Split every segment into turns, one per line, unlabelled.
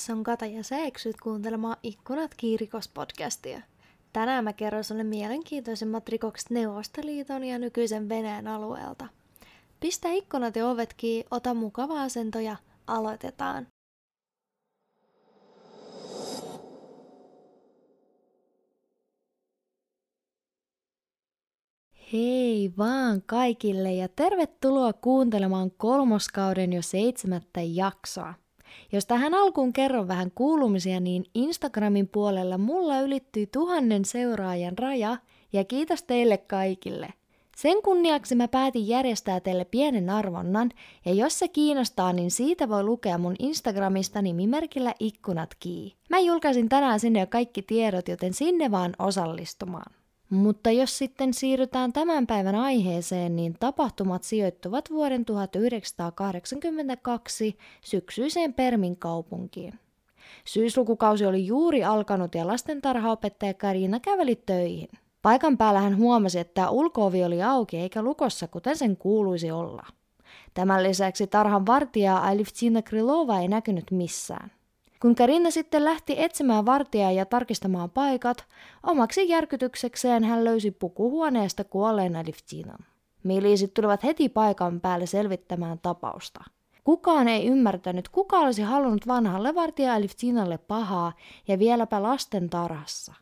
Tässä on Kata ja sä eksyt kuuntelemaan Ikkunat kiirikos-podcastia. Tänään mä kerron sulle mielenkiintoisemmat rikokset Neuvostoliiton ja nykyisen Venäjän alueelta. Pistä ikkunat ja ovet kiinni, ota mukava asento ja aloitetaan. Hei vaan kaikille ja tervetuloa kuuntelemaan kolmoskauden jo seitsemättä jaksoa. Jos tähän alkuun kerron vähän kuulumisia, niin Instagramin puolella mulla ylittyi tuhannen seuraajan raja ja kiitos teille kaikille. Sen kunniaksi mä päätin järjestää teille pienen arvonnan, ja jos se kiinnostaa, niin siitä voi lukea mun Instagramista nimimerkillä ikkunat kii. Mä julkaisin tänään sinne jo kaikki tiedot, joten sinne vaan osallistumaan. Mutta jos sitten siirrytään tämän päivän aiheeseen, niin tapahtumat sijoittuvat vuoden 1982 syksyiseen Permin kaupunkiin. Syyslukukausi oli juuri alkanut ja lastentarhaopettaja Karina käveli töihin. Paikan päällä hän huomasi, että ulkoovi oli auki eikä lukossa, kuten sen kuuluisi olla. Tämän lisäksi tarhan vartijaa Aliftina Krilova ei näkynyt missään. Kun Karina sitten lähti etsimään vartijaa ja tarkistamaan paikat, omaksi järkytyksekseen hän löysi pukuhuoneesta kuolleen Aliftinan. Miliisit tulivat heti paikan päälle selvittämään tapausta. Kukaan ei ymmärtänyt, kuka olisi halunnut vanhalle vartija Aliftinalle pahaa ja vieläpä lasten tarhassa.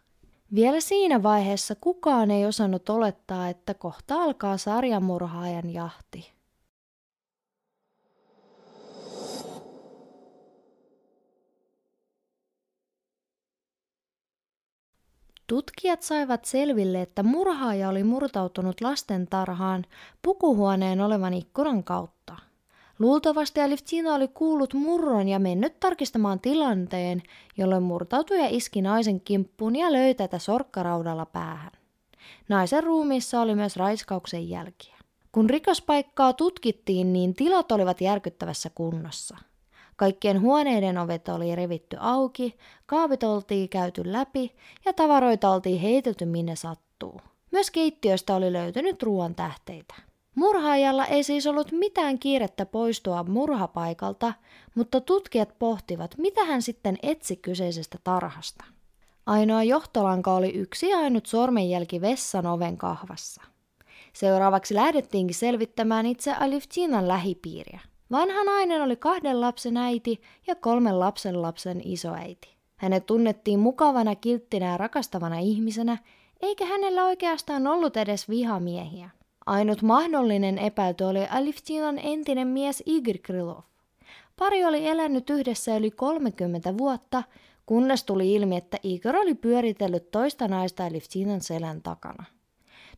Vielä siinä vaiheessa kukaan ei osannut olettaa, että kohta alkaa sarjamurhaajan jahti. Tutkijat saivat selville, että murhaaja oli murtautunut lastentarhaan pukuhuoneen olevan ikkunan kautta. Luultavasti Aliftina oli kuullut murron ja mennyt tarkistamaan tilanteen, jolloin murtautuja iski naisen kimppuun ja löi tätä sorkkaraudalla päähän. Naisen ruumiissa oli myös raiskauksen jälkiä. Kun rikospaikkaa tutkittiin, niin tilat olivat järkyttävässä kunnossa – Kaikkien huoneiden ovet oli revitty auki, kaapit oltiin käyty läpi ja tavaroita oltiin heitelty minne sattuu. Myös keittiöstä oli löytynyt ruoan tähteitä. Murhaajalla ei siis ollut mitään kiirettä poistua murhapaikalta, mutta tutkijat pohtivat, mitä hän sitten etsi kyseisestä tarhasta. Ainoa johtolanka oli yksi ainut sormenjälki vessan oven kahvassa. Seuraavaksi lähdettiinkin selvittämään itse Aliftinan lähipiiriä. Vanha nainen oli kahden lapsen äiti ja kolmen lapsen lapsen isoäiti. Hänet tunnettiin mukavana, kilttinä ja rakastavana ihmisenä, eikä hänellä oikeastaan ollut edes vihamiehiä. Ainut mahdollinen epäilty oli Aliftinan entinen mies Igor Krylov. Pari oli elänyt yhdessä yli 30 vuotta, kunnes tuli ilmi, että Igor oli pyöritellyt toista naista Aliftinan selän takana.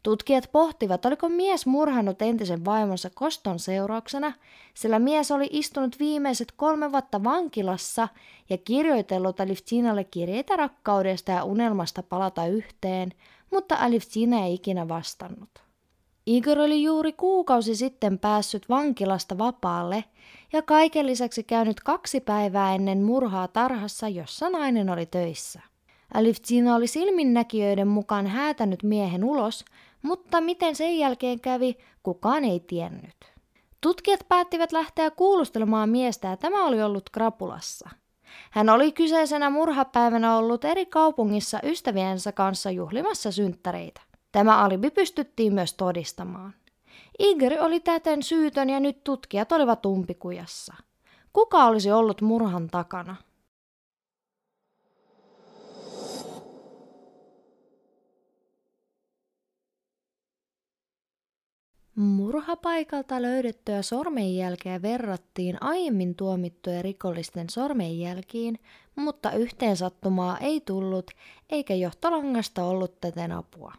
Tutkijat pohtivat, oliko mies murhannut entisen vaimonsa koston seurauksena, sillä mies oli istunut viimeiset kolme vuotta vankilassa ja kirjoitellut Aliftinalle kirjeitä rakkaudesta ja unelmasta palata yhteen, mutta Aliftina ei ikinä vastannut. Igor oli juuri kuukausi sitten päässyt vankilasta vapaalle ja kaiken lisäksi käynyt kaksi päivää ennen murhaa tarhassa, jossa nainen oli töissä. Aliftina oli silminnäkijöiden mukaan häätänyt miehen ulos, mutta miten sen jälkeen kävi, kukaan ei tiennyt. Tutkijat päättivät lähteä kuulustelemaan miestä ja tämä oli ollut krapulassa. Hän oli kyseisenä murhapäivänä ollut eri kaupungissa ystäviensä kanssa juhlimassa synttäreitä. Tämä alibi pystyttiin myös todistamaan. Igor oli täten syytön ja nyt tutkijat olivat umpikujassa. Kuka olisi ollut murhan takana? Murhapaikalta löydettyä sormenjälkeä verrattiin aiemmin tuomittujen rikollisten sormenjälkiin, mutta yhteensattumaa ei tullut eikä johtolangasta ollut täten apua.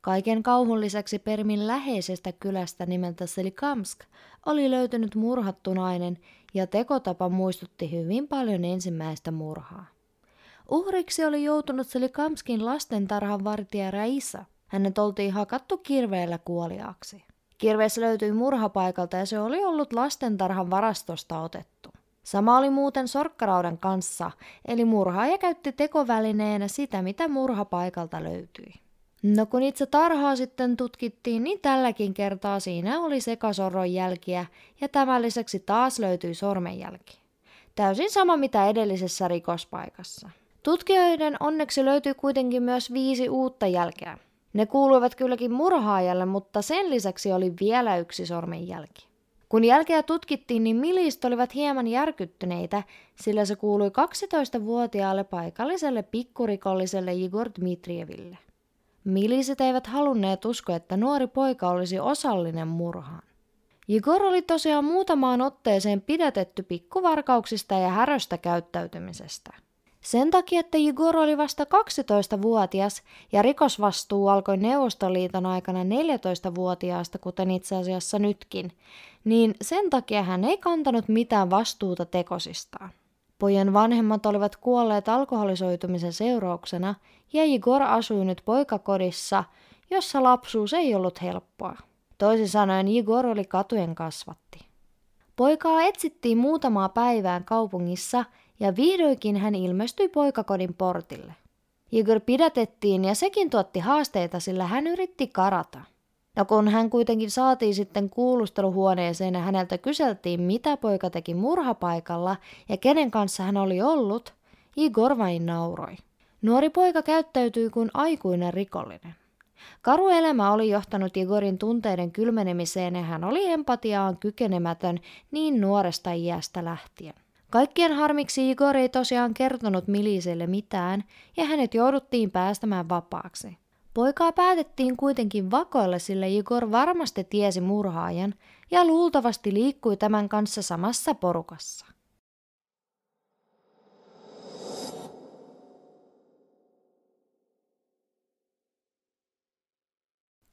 Kaiken kauhun lisäksi Permin läheisestä kylästä nimeltä Selikamsk oli löytynyt murhattu nainen ja tekotapa muistutti hyvin paljon ensimmäistä murhaa. Uhriksi oli joutunut Selikamskin lastentarhan vartija Raisa. Hänet oltiin hakattu kirveellä kuoliaksi. Kirves löytyi murhapaikalta ja se oli ollut lastentarhan varastosta otettu. Sama oli muuten sorkkaraudan kanssa, eli murhaaja käytti tekovälineenä sitä, mitä murhapaikalta löytyi. No kun itse tarhaa sitten tutkittiin, niin tälläkin kertaa siinä oli sekasorron jälkiä ja tämän lisäksi taas löytyi sormenjälki. Täysin sama mitä edellisessä rikospaikassa. Tutkijoiden onneksi löytyi kuitenkin myös viisi uutta jälkeä. Ne kuuluivat kylläkin murhaajalle, mutta sen lisäksi oli vielä yksi sormenjälki. Kun jälkeä tutkittiin, niin milist olivat hieman järkyttyneitä, sillä se kuului 12-vuotiaalle paikalliselle pikkurikolliselle Igor Dmitrieville. Miliset eivät halunneet uskoa, että nuori poika olisi osallinen murhaan. Igor oli tosiaan muutamaan otteeseen pidätetty pikkuvarkauksista ja häröstä käyttäytymisestä. Sen takia, että Igor oli vasta 12-vuotias ja rikosvastuu alkoi Neuvostoliiton aikana 14-vuotiaasta, kuten itse asiassa nytkin, niin sen takia hän ei kantanut mitään vastuuta tekosistaan. Pojan vanhemmat olivat kuolleet alkoholisoitumisen seurauksena ja Igor asui nyt poikakodissa, jossa lapsuus ei ollut helppoa. Toisin sanoen Igor oli katujen kasvatti. Poikaa etsittiin muutamaa päivään kaupungissa ja vihdoinkin hän ilmestyi poikakodin portille. Igor pidätettiin ja sekin tuotti haasteita, sillä hän yritti karata. Ja kun hän kuitenkin saatiin sitten kuulusteluhuoneeseen ja häneltä kyseltiin, mitä poika teki murhapaikalla ja kenen kanssa hän oli ollut, Igor vain nauroi. Nuori poika käyttäytyi kuin aikuinen rikollinen. Karu elämä oli johtanut Igorin tunteiden kylmenemiseen ja hän oli empatiaan kykenemätön niin nuoresta iästä lähtien. Kaikkien harmiksi Igor ei tosiaan kertonut Miliselle mitään ja hänet jouduttiin päästämään vapaaksi. Poikaa päätettiin kuitenkin vakoille, sillä Igor varmasti tiesi murhaajan ja luultavasti liikkui tämän kanssa samassa porukassa.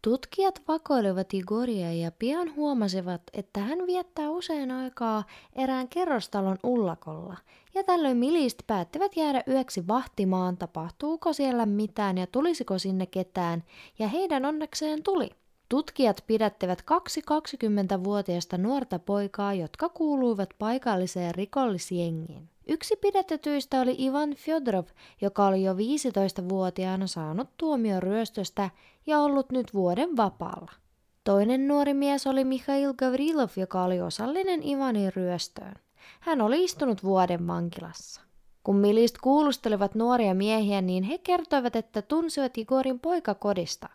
Tutkijat vakoilivat Igoria ja pian huomasivat, että hän viettää usein aikaa erään kerrostalon ullakolla, ja tällöin milist päättivät jäädä yöksi vahtimaan, tapahtuuko siellä mitään ja tulisiko sinne ketään, ja heidän onnekseen tuli. Tutkijat pidättivät kaksi 20-vuotiaista nuorta poikaa, jotka kuuluivat paikalliseen rikollisjengiin. Yksi pidätetyistä oli Ivan Fyodorov, joka oli jo 15-vuotiaana saanut tuomion ryöstöstä ja ollut nyt vuoden vapaalla. Toinen nuori mies oli Mikhail Gavrilov, joka oli osallinen Ivanin ryöstöön. Hän oli istunut vuoden vankilassa. Kun milist kuulustelivat nuoria miehiä, niin he kertoivat, että tunsivat Igorin poikakodista.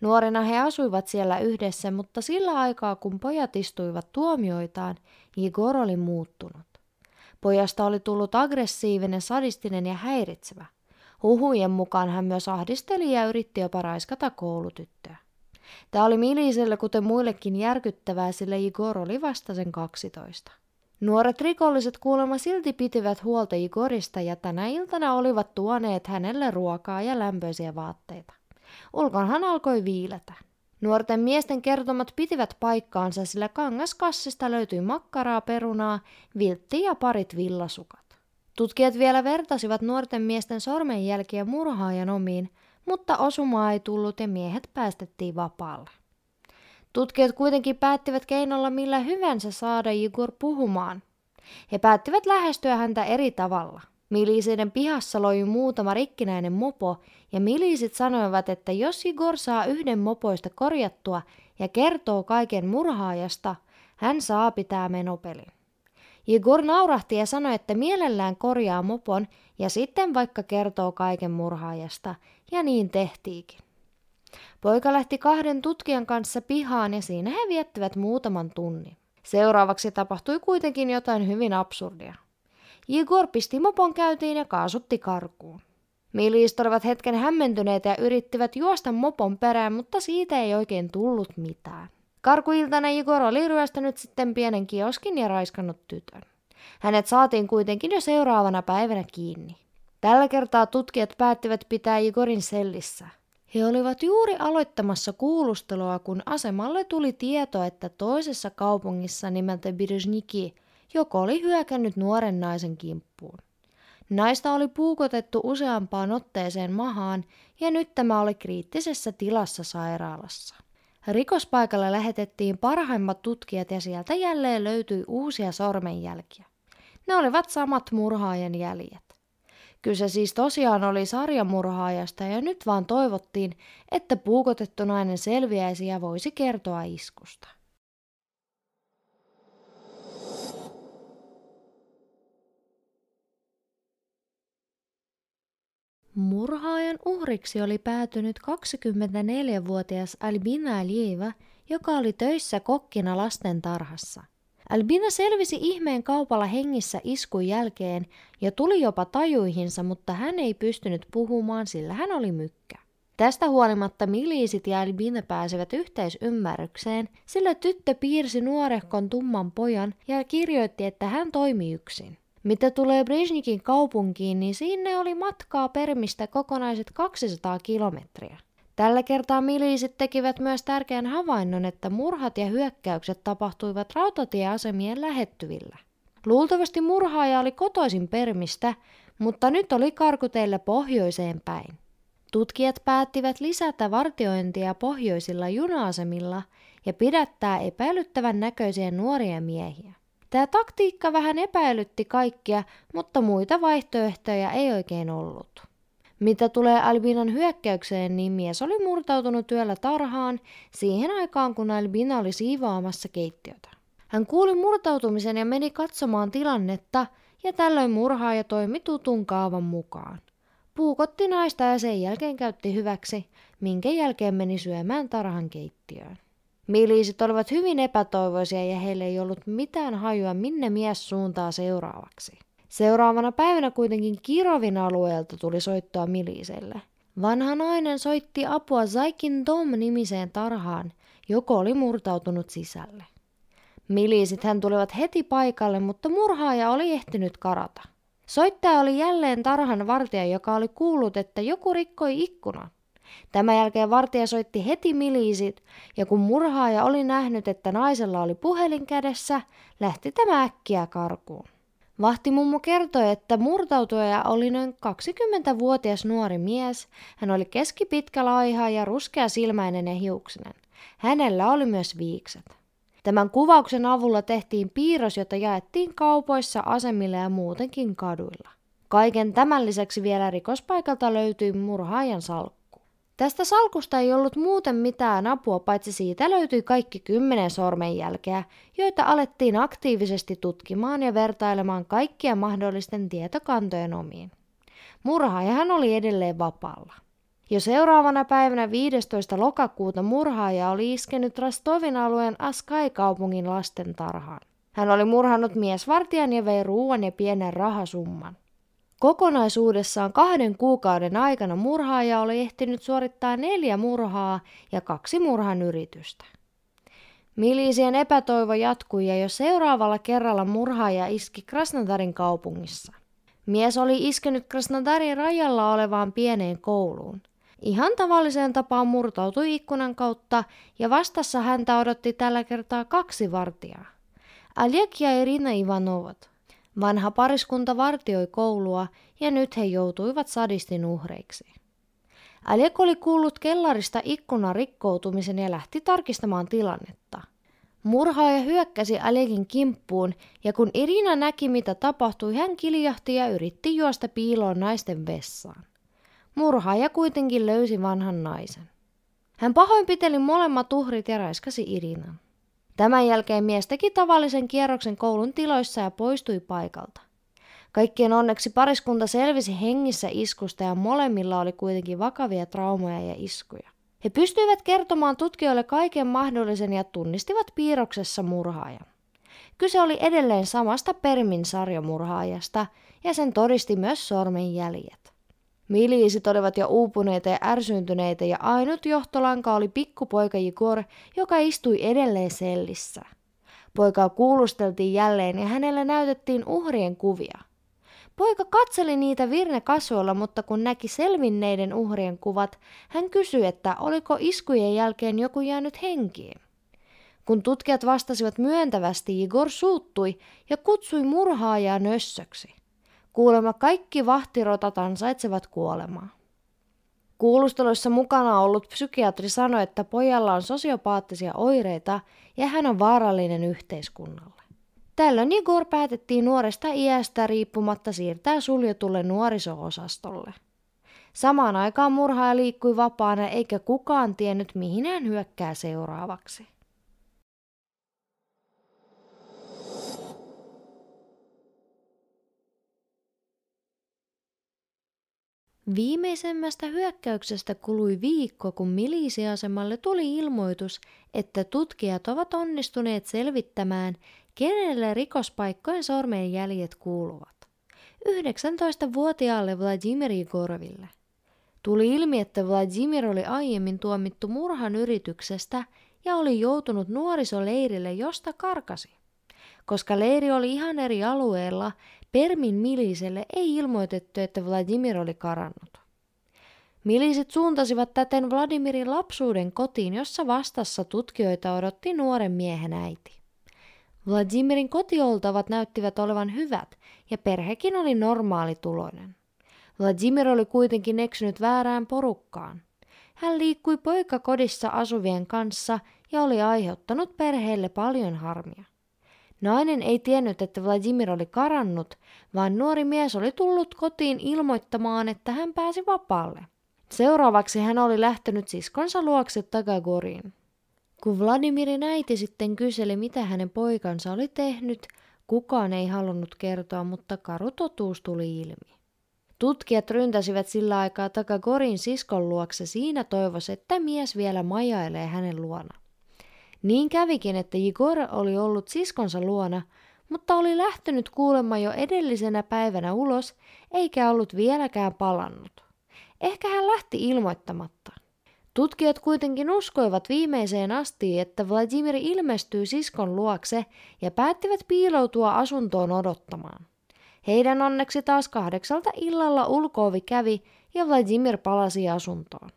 Nuorena he asuivat siellä yhdessä, mutta sillä aikaa kun pojat istuivat tuomioitaan, Igor oli muuttunut. Pojasta oli tullut aggressiivinen, sadistinen ja häiritsevä. Huhujen mukaan hän myös ahdisteli ja yritti jopa raiskata koulutyttöä. Tämä oli Miliselle kuten muillekin järkyttävää, sillä Igor oli vasta sen 12. Nuoret rikolliset kuulemma silti pitivät huolta Igorista ja tänä iltana olivat tuoneet hänelle ruokaa ja lämpöisiä vaatteita. Ulkonhan alkoi viiletä. Nuorten miesten kertomat pitivät paikkaansa, sillä kangaskassista löytyi makkaraa, perunaa, vilttiä ja parit villasukat. Tutkijat vielä vertasivat nuorten miesten sormenjälkiä murhaajan omiin, mutta osumaa ei tullut ja miehet päästettiin vapaalle. Tutkijat kuitenkin päättivät keinolla millä hyvänsä saada Igor puhumaan. He päättivät lähestyä häntä eri tavalla – Miliseiden pihassa loi muutama rikkinäinen mopo, ja milisit sanoivat, että jos Igor saa yhden mopoista korjattua ja kertoo kaiken murhaajasta, hän saa pitää menopelin. Igor naurahti ja sanoi, että mielellään korjaa mopon ja sitten vaikka kertoo kaiken murhaajasta, ja niin tehtiikin. Poika lähti kahden tutkijan kanssa pihaan ja siinä he viettivät muutaman tunnin. Seuraavaksi tapahtui kuitenkin jotain hyvin absurdia. Igor pisti mopon käytiin ja kaasutti karkuun. Milist olivat hetken hämmentyneitä ja yrittivät juosta mopon perään, mutta siitä ei oikein tullut mitään. Karkuiltana Igor oli ryöstänyt sitten pienen kioskin ja raiskannut tytön. Hänet saatiin kuitenkin jo seuraavana päivänä kiinni. Tällä kertaa tutkijat päättivät pitää Igorin sellissä. He olivat juuri aloittamassa kuulustelua, kun asemalle tuli tieto, että toisessa kaupungissa nimeltä Birzhniki joko oli hyökännyt nuoren naisen kimppuun. Naista oli puukotettu useampaan otteeseen mahaan ja nyt tämä oli kriittisessä tilassa sairaalassa. Rikospaikalle lähetettiin parhaimmat tutkijat ja sieltä jälleen löytyi uusia sormenjälkiä. Ne olivat samat murhaajan jäljet. Kyse siis tosiaan oli sarjamurhaajasta ja nyt vaan toivottiin, että puukotettu nainen selviäisi ja voisi kertoa iskusta. Murhaajan uhriksi oli päätynyt 24-vuotias Albina Alieva, joka oli töissä kokkina lasten tarhassa. Albina selvisi ihmeen kaupalla hengissä iskun jälkeen ja tuli jopa tajuihinsa, mutta hän ei pystynyt puhumaan, sillä hän oli mykkä. Tästä huolimatta miliisit ja Albina pääsivät yhteisymmärrykseen, sillä tyttö piirsi nuorehkon tumman pojan ja kirjoitti, että hän toimi yksin. Mitä tulee Brezhnikin kaupunkiin, niin sinne oli matkaa permistä kokonaiset 200 kilometriä. Tällä kertaa miliisit tekivät myös tärkeän havainnon, että murhat ja hyökkäykset tapahtuivat rautatieasemien lähettyvillä. Luultavasti murhaaja oli kotoisin permistä, mutta nyt oli karkuteille pohjoiseen päin. Tutkijat päättivät lisätä vartiointia pohjoisilla juna-asemilla ja pidättää epäilyttävän näköisiä nuoria miehiä. Tämä taktiikka vähän epäilytti kaikkia, mutta muita vaihtoehtoja ei oikein ollut. Mitä tulee Albinan hyökkäykseen, niin mies oli murtautunut yöllä tarhaan siihen aikaan, kun Albina oli siivoamassa keittiötä. Hän kuuli murtautumisen ja meni katsomaan tilannetta, ja tällöin murhaaja toimi tutun kaavan mukaan. Puukotti naista ja sen jälkeen käytti hyväksi, minkä jälkeen meni syömään tarhan keittiöön. Miliisit olivat hyvin epätoivoisia ja heille ei ollut mitään hajua, minne mies suuntaa seuraavaksi. Seuraavana päivänä kuitenkin Kirovin alueelta tuli soittoa miliiselle. Vanha nainen soitti apua Zaikin Dom-nimiseen tarhaan, joko oli murtautunut sisälle. Miliisit hän tulivat heti paikalle, mutta murhaaja oli ehtinyt karata. Soittaja oli jälleen tarhan vartija, joka oli kuullut, että joku rikkoi ikkunan. Tämän jälkeen vartija soitti heti miliisit, ja kun murhaaja oli nähnyt, että naisella oli puhelin kädessä, lähti tämä äkkiä karkuun. Vahtimummo kertoi, että murtautuja oli noin 20-vuotias nuori mies. Hän oli keskipitkä laiha ja ruskea silmäinen ja hiuksinen. Hänellä oli myös viikset. Tämän kuvauksen avulla tehtiin piirros, jota jaettiin kaupoissa, asemilla ja muutenkin kaduilla. Kaiken tämän lisäksi vielä rikospaikalta löytyi murhaajan salkku. Tästä salkusta ei ollut muuten mitään apua, paitsi siitä löytyi kaikki kymmenen sormenjälkeä, joita alettiin aktiivisesti tutkimaan ja vertailemaan kaikkia mahdollisten tietokantojen omiin. Murhaajahan oli edelleen vapaalla. Jo seuraavana päivänä 15. lokakuuta murhaaja oli iskenyt Rastovin alueen Askai-kaupungin lasten tarhaan. Hän oli murhannut miesvartijan ja vei ruoan ja pienen rahasumman. Kokonaisuudessaan kahden kuukauden aikana murhaaja oli ehtinyt suorittaa neljä murhaa ja kaksi murhan yritystä. Milisien epätoivo jatkui ja jo seuraavalla kerralla murhaaja iski Krasnodarin kaupungissa. Mies oli iskenyt Krasnodarin rajalla olevaan pieneen kouluun. Ihan tavalliseen tapaan murtautui ikkunan kautta ja vastassa häntä odotti tällä kertaa kaksi vartijaa. Aljek ja Irina Ivanovat. Vanha pariskunta vartioi koulua ja nyt he joutuivat sadistin uhreiksi. Alek oli kuullut kellarista ikkunan rikkoutumisen ja lähti tarkistamaan tilannetta. Murhaaja hyökkäsi Alekin kimppuun ja kun Irina näki mitä tapahtui, hän kiljahti ja yritti juosta piiloon naisten vessaan. Murhaaja kuitenkin löysi vanhan naisen. Hän pahoinpiteli molemmat uhrit ja raiskasi Irinan. Tämän jälkeen mies teki tavallisen kierroksen koulun tiloissa ja poistui paikalta. Kaikkien onneksi pariskunta selvisi hengissä iskusta ja molemmilla oli kuitenkin vakavia traumoja ja iskuja. He pystyivät kertomaan tutkijoille kaiken mahdollisen ja tunnistivat piirroksessa murhaajan. Kyse oli edelleen samasta Permin sarjamurhaajasta ja sen todisti myös sormenjäljet. Miliisit olivat jo uupuneita ja ärsyyntyneitä ja ainut johtolanka oli pikkupoika Jigor, joka istui edelleen sellissä. Poikaa kuulusteltiin jälleen ja hänelle näytettiin uhrien kuvia. Poika katseli niitä virne kasvoilla, mutta kun näki selvinneiden uhrien kuvat, hän kysyi, että oliko iskujen jälkeen joku jäänyt henkiin. Kun tutkijat vastasivat myöntävästi, Igor suuttui ja kutsui murhaajaa nössöksi. Kuulemma kaikki vahtirotat ansaitsevat kuolemaa. Kuulusteluissa mukana ollut psykiatri sanoi, että pojalla on sosiopaattisia oireita ja hän on vaarallinen yhteiskunnalle. Tällöin Igor päätettiin nuoresta iästä riippumatta siirtää suljetulle nuoriso-osastolle. Samaan aikaan murhaaja liikkui vapaana eikä kukaan tiennyt mihin hän hyökkää seuraavaksi. Viimeisemmästä hyökkäyksestä kului viikko, kun milisiasemalle tuli ilmoitus, että tutkijat ovat onnistuneet selvittämään, kenelle rikospaikkojen sormenjäljet kuuluvat. 19-vuotiaalle Vladimir Jegoroville. Tuli ilmi, että Vladimir oli aiemmin tuomittu murhan yrityksestä ja oli joutunut nuorisoleirille, josta karkasi. Koska leiri oli ihan eri alueella, Permin miliselle ei ilmoitettu, että Vladimir oli karannut. Milisit suuntasivat täten Vladimirin lapsuuden kotiin, jossa vastassa tutkijoita odotti nuoren miehen äiti. Vladimirin kotioltavat näyttivät olevan hyvät ja perhekin oli normaalituloinen. Vladimir oli kuitenkin eksynyt väärään porukkaan. Hän liikkui poikakodissa asuvien kanssa ja oli aiheuttanut perheelle paljon harmia. Nainen ei tiennyt, että Vladimir oli karannut, vaan nuori mies oli tullut kotiin ilmoittamaan, että hän pääsi vapaalle. Seuraavaksi hän oli lähtenyt siskonsa luokse Tagagoriin. Kun Vladimirin äiti sitten kyseli, mitä hänen poikansa oli tehnyt, kukaan ei halunnut kertoa, mutta karu totuus tuli ilmi. Tutkijat ryntäsivät sillä aikaa Tagagorin siskon luokse siinä toivossa, että mies vielä majailee hänen luona. Niin kävikin, että Igor oli ollut siskonsa luona, mutta oli lähtenyt kuulemma jo edellisenä päivänä ulos, eikä ollut vieläkään palannut. Ehkä hän lähti ilmoittamatta. Tutkijat kuitenkin uskoivat viimeiseen asti, että Vladimir ilmestyy siskon luokse ja päättivät piiloutua asuntoon odottamaan. Heidän onneksi taas kahdeksalta illalla ulkoovi kävi ja Vladimir palasi asuntoon.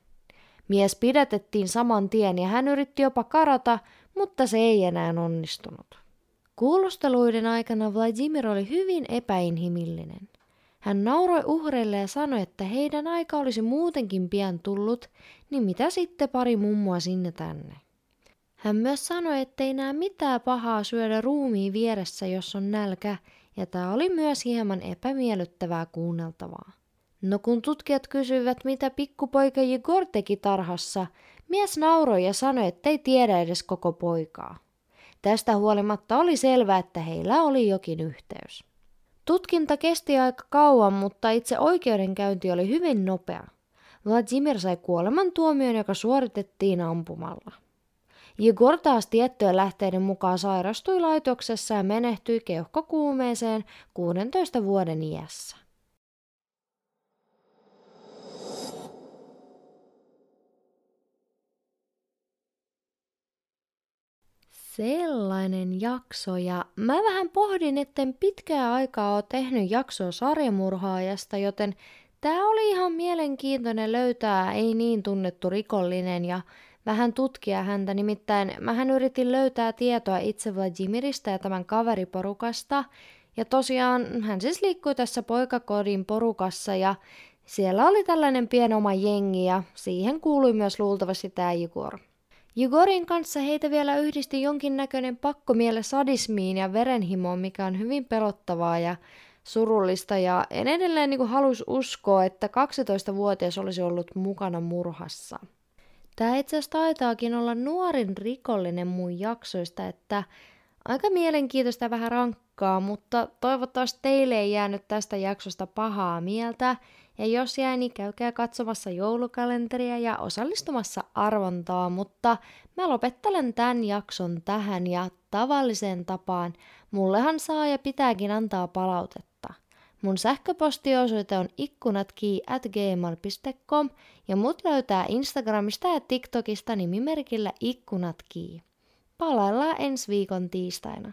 Mies pidätettiin saman tien ja hän yritti jopa karata, mutta se ei enää onnistunut. Kuulusteluiden aikana Vladimir oli hyvin epäinhimillinen. Hän nauroi uhreille ja sanoi, että heidän aika olisi muutenkin pian tullut, niin mitä sitten pari mummoa sinne tänne. Hän myös sanoi, ettei näe mitään pahaa syödä ruumiin vieressä, jos on nälkä, ja tämä oli myös hieman epämiellyttävää kuunneltavaa. No kun tutkijat kysyivät, mitä pikkupoika Jigor teki tarhassa, mies nauroi ja sanoi, ettei tiedä edes koko poikaa. Tästä huolimatta oli selvää, että heillä oli jokin yhteys. Tutkinta kesti aika kauan, mutta itse oikeudenkäynti oli hyvin nopea. Vladimir sai kuolemantuomion, joka suoritettiin ampumalla. Jegor taas tiettyjen lähteiden mukaan sairastui laitoksessa ja menehtyi keuhkokuumeeseen 16 vuoden iässä. Sellainen jakso ja mä vähän pohdin, etten pitkää aikaa ole tehnyt jaksoa sarjamurhaajasta, joten tää oli ihan mielenkiintoinen löytää ei niin tunnettu rikollinen ja vähän tutkia häntä, nimittäin mähän yritin löytää tietoa itse Vladimirista ja tämän kaveriporukasta, ja tosiaan hän siis liikkui tässä poikakodin porukassa ja siellä oli tällainen pienoma jengi ja siihen kuului myös luultavasti tämä Igor. Jigorin kanssa heitä vielä yhdisti jonkinnäköinen pakkomiele sadismiin ja verenhimoon, mikä on hyvin pelottavaa ja surullista. Ja en edelleen niin halus uskoa, että 12-vuotias olisi ollut mukana murhassa. Tämä itse asiassa taitaakin olla nuorin rikollinen mun jaksoista, että aika mielenkiintoista ja vähän rankkaa, mutta toivottavasti teille ei jäänyt tästä jaksosta pahaa mieltä. Ja jos jäi, niin käykää katsomassa joulukalenteria ja osallistumassa arvontaa, mutta mä lopettelen tämän jakson tähän ja tavalliseen tapaan mullehan saa ja pitääkin antaa palautetta. Mun sähköpostiosoite on ikkunatki at gmail.com ja mut löytää Instagramista ja TikTokista nimimerkillä ikkunatki. Palaillaan ensi viikon tiistaina.